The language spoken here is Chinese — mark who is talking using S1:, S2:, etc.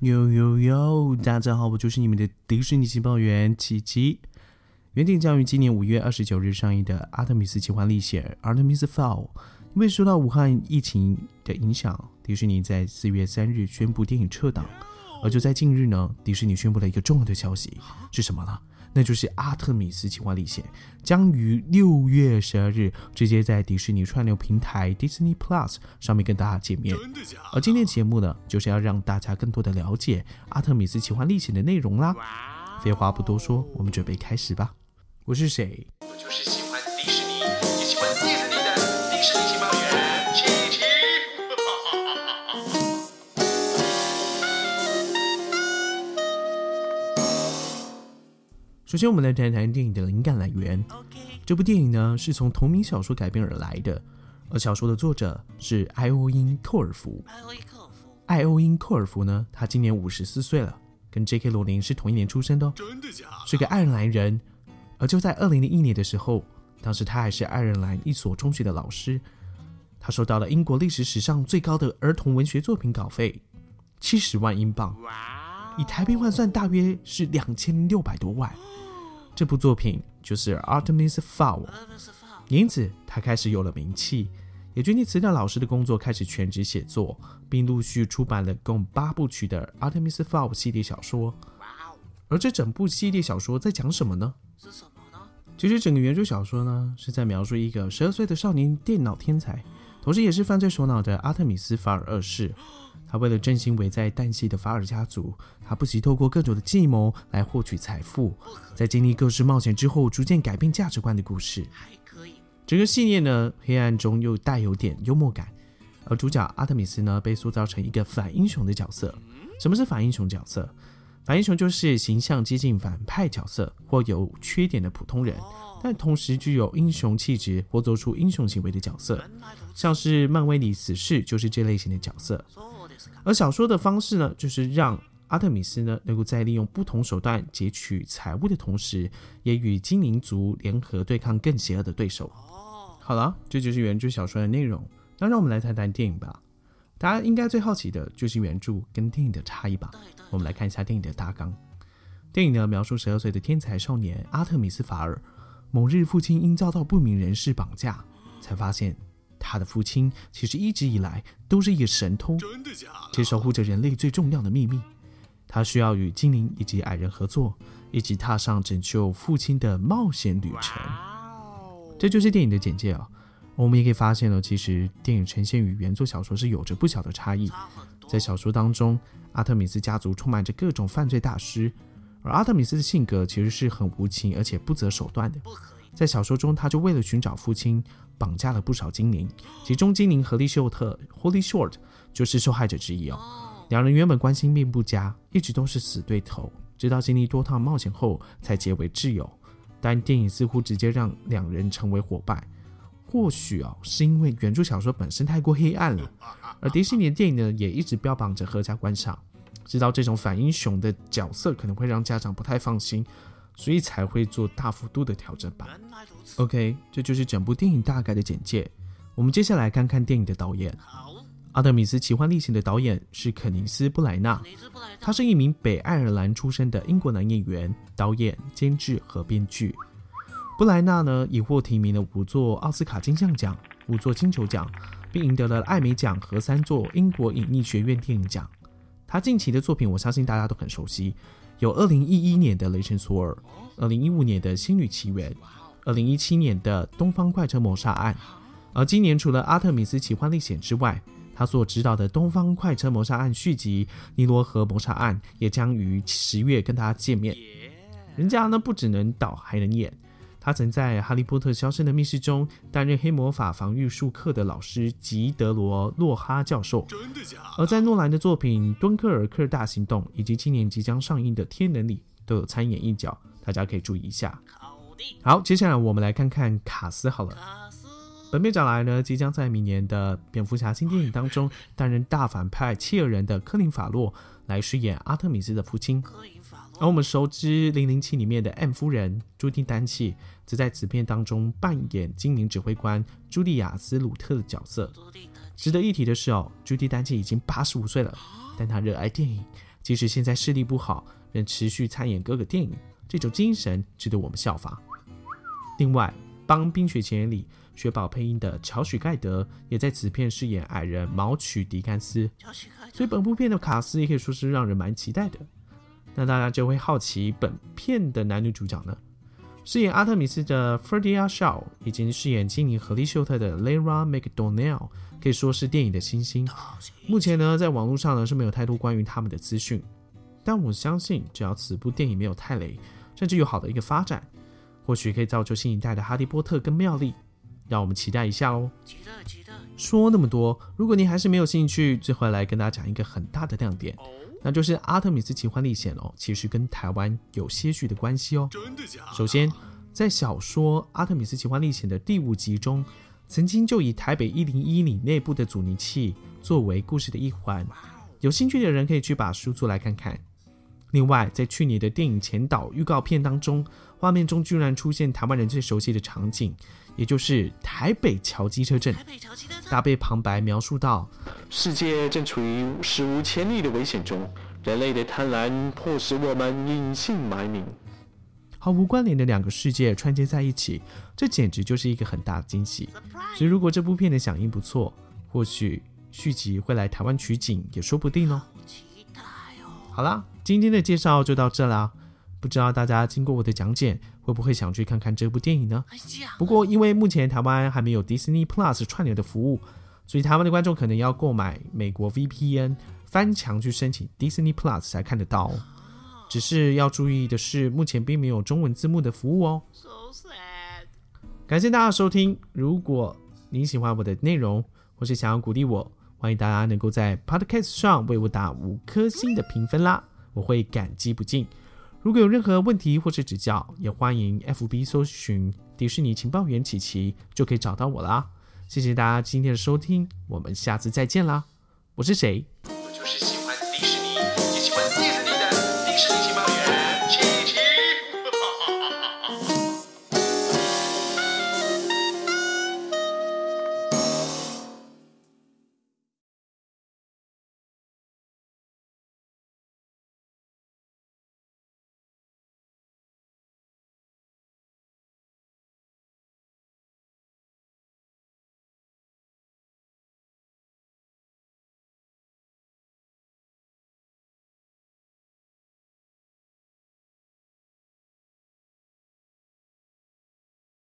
S1: 哟哟哟，大家好，我就是你们的迪士尼情报员琪琪。原定将于今年五月二十九日上映的《阿特米斯奇幻历险》（Artemis Fowl），因为受到武汉疫情的影响，迪士尼在四月三日宣布电影撤档。而就在近日呢，迪士尼宣布了一个重要的消息，是什么呢？那就是《阿特米斯奇幻历险》将于六月十二日直接在迪士尼串流平台 Disney Plus 上面跟大家见面。而今天节目呢，就是要让大家更多的了解《阿特米斯奇幻历险》的内容啦。废话不多说，我们准备开始吧。我是谁？
S2: 我就是喜欢迪士尼，也喜欢迪士尼的迪士尼情报员
S1: 首先，我们来谈谈电影的灵感来源。这部电影呢，是从同名小说改编而来的，而小说的作者是艾欧因·寇尔福。艾欧因·寇尔福，呢，他今年五十四岁了，跟 J.K. 罗琳是同一年出生的哦，真的假的？是个爱尔兰人。而就在二零零一年的时候，当时他还是爱尔兰一所中学的老师，他收到了英国历史史上最高的儿童文学作品稿费，七十万英镑，以台币换算大约是两千六百多万。这部作品就是《Artemis Fowl》，因此他开始有了名气，也决定辞掉老师的工作，开始全职写作，并陆续出版了共八部曲的《Artemis Fowl》系列小说。而这整部系列小说在讲什么呢？是什么呢？其实整个原著小说呢，是在描述一个十二岁的少年电脑天才，同时也是犯罪首脑的阿特米斯·法尔二世。他为了振兴危在旦夕的法尔家族，他不惜透过各种的计谋来获取财富，在经历各式冒险之后，逐渐改变价值观的故事。还可以。整个系列呢，黑暗中又带有点幽默感，而主角阿特米斯呢，被塑造成一个反英雄的角色。什么是反英雄角色？反英雄就是形象接近反派角色或有缺点的普通人，但同时具有英雄气质或做出英雄行为的角色，像是漫威里死侍就是这类型的角色。而小说的方式呢，就是让阿特米斯呢能够在利用不同手段劫取财物的同时，也与精灵族联合对抗更邪恶的对手。好了，这就是原著小说的内容。那让我们来谈谈电影吧。大家应该最好奇的就是原著跟电影的差异吧？我们来看一下电影的大纲。电影呢，描述十二岁的天才少年阿特米斯·法尔，某日父亲因遭到不明人士绑架，才发现。他的父亲其实一直以来都是一个神通，真的假的？且守护着人类最重要的秘密。他需要与精灵以及矮人合作，一起踏上拯救父亲的冒险旅程。这就是电影的简介啊。我们也可以发现了，其实电影呈现与原作小说是有着不小的差异。在小说当中，阿特米斯家族充满着各种犯罪大师，而阿特米斯的性格其实是很无情而且不择手段的。在小说中，他就为了寻找父亲。绑架了不少精灵，其中精灵和利秀特 （Holly Short） 就是受害者之一哦。两人原本关系并不佳，一直都是死对头，直到经历多趟冒险后才结为挚友。但电影似乎直接让两人成为伙伴，或许哦是因为原著小说本身太过黑暗了，而迪士尼的电影呢也一直标榜着合家观赏，知道这种反英雄的角色可能会让家长不太放心。所以才会做大幅度的调整吧。OK，这就是整部电影大概的简介。我们接下来看看电影的导演。好，《阿德米斯奇幻历险》的导演是肯尼斯·布莱纳，他是一名北爱尔兰出生的英国男演员、导演、监制和编剧。布莱纳呢，已获提名了五座奥斯卡金像奖、五座金球奖，并赢得了艾美奖和三座英国影艺学院电影奖。他近期的作品，我相信大家都很熟悉。有二零一一年的《雷神索尔》，二零一五年的《星女奇缘》，二零一七年的《东方快车谋杀案》，而今年除了《阿特米斯奇幻历险》之外，他所执导的《东方快车谋杀案》续集《尼罗河谋杀案》也将于十月跟大家见面。人家呢不只能导，还能演。他曾在《哈利波特：消失的密室》中担任黑魔法防御术课的老师吉德罗·洛哈教授，真的假的？而在诺兰的作品《敦刻尔克大行动》以及今年即将上映的《天能》里都有参演一角，大家可以注意一下。好，接下来我们来看看卡斯好了。本片找来呢，即将在明年的蝙蝠侠新电影当中担任大反派切尔人的科林·法洛来饰演阿特米斯的父亲。而我们熟知《零零七》里面的 M 夫人朱蒂丹契，则在此片当中扮演精灵指挥官朱莉亚斯鲁特的角色。值得一提的是哦，朱蒂丹契已经八十五岁了，但她热爱电影，即使现在视力不好，仍持续参演各个电影，这种精神值得我们效仿。另外，帮《冰雪奇缘》里雪宝配音的乔许盖德也在此片饰演矮人毛曲迪甘斯，所以本部片的卡斯也可以说是让人蛮期待的。那大家就会好奇，本片的男女主角呢？饰演阿特米斯的 Ferdia Shaw，以及饰演精灵荷莉秀特的 Lara McDonnell，可以说是电影的新星。目前呢，在网络上呢是没有太多关于他们的资讯，但我相信，只要此部电影没有太雷，甚至有好的一个发展，或许可以造就新一代的哈利波特跟妙丽，让我们期待一下哦。期待期待。说那么多，如果你还是没有兴趣，最后来跟大家讲一个很大的亮点。那就是《阿特米斯奇幻历险》哦，其实跟台湾有些许的关系哦。真的假的？首先，在小说《阿特米斯奇幻历险》的第五集中，曾经就以台北一零一里内部的阻尼器作为故事的一环。有兴趣的人可以去把书做来看看。另外，在去年的电影前导预告片当中，画面中居然出现台湾人最熟悉的场景。也就是台北桥机车阵，搭配旁白描述到：世界正处于史无前例的危险中，人类的贪婪迫使我们隐姓埋名。毫无关联的两个世界串接在一起，这简直就是一个很大的惊喜。所以，如果这部片的响应不错，或许续集会来台湾取景也说不定哦。好啦，今天的介绍就到这啦。不知道大家经过我的讲解，会不会想去看看这部电影呢？不过因为目前台湾还没有 Disney Plus 串流的服务，所以台湾的观众可能要购买美国 VPN 翻墙去申请 Disney Plus 才看得到哦。只是要注意的是，目前并没有中文字幕的服务哦。So sad。感谢大家收听，如果您喜欢我的内容，或是想要鼓励我，欢迎大家能够在 Podcast 上为我打五颗星的评分啦，我会感激不尽。如果有任何问题或是指教，也欢迎 FB 搜寻迪士尼情报员琪琪，就可以找到我啦。谢谢大家今天的收听，我们下次再见啦！我是谁？我就是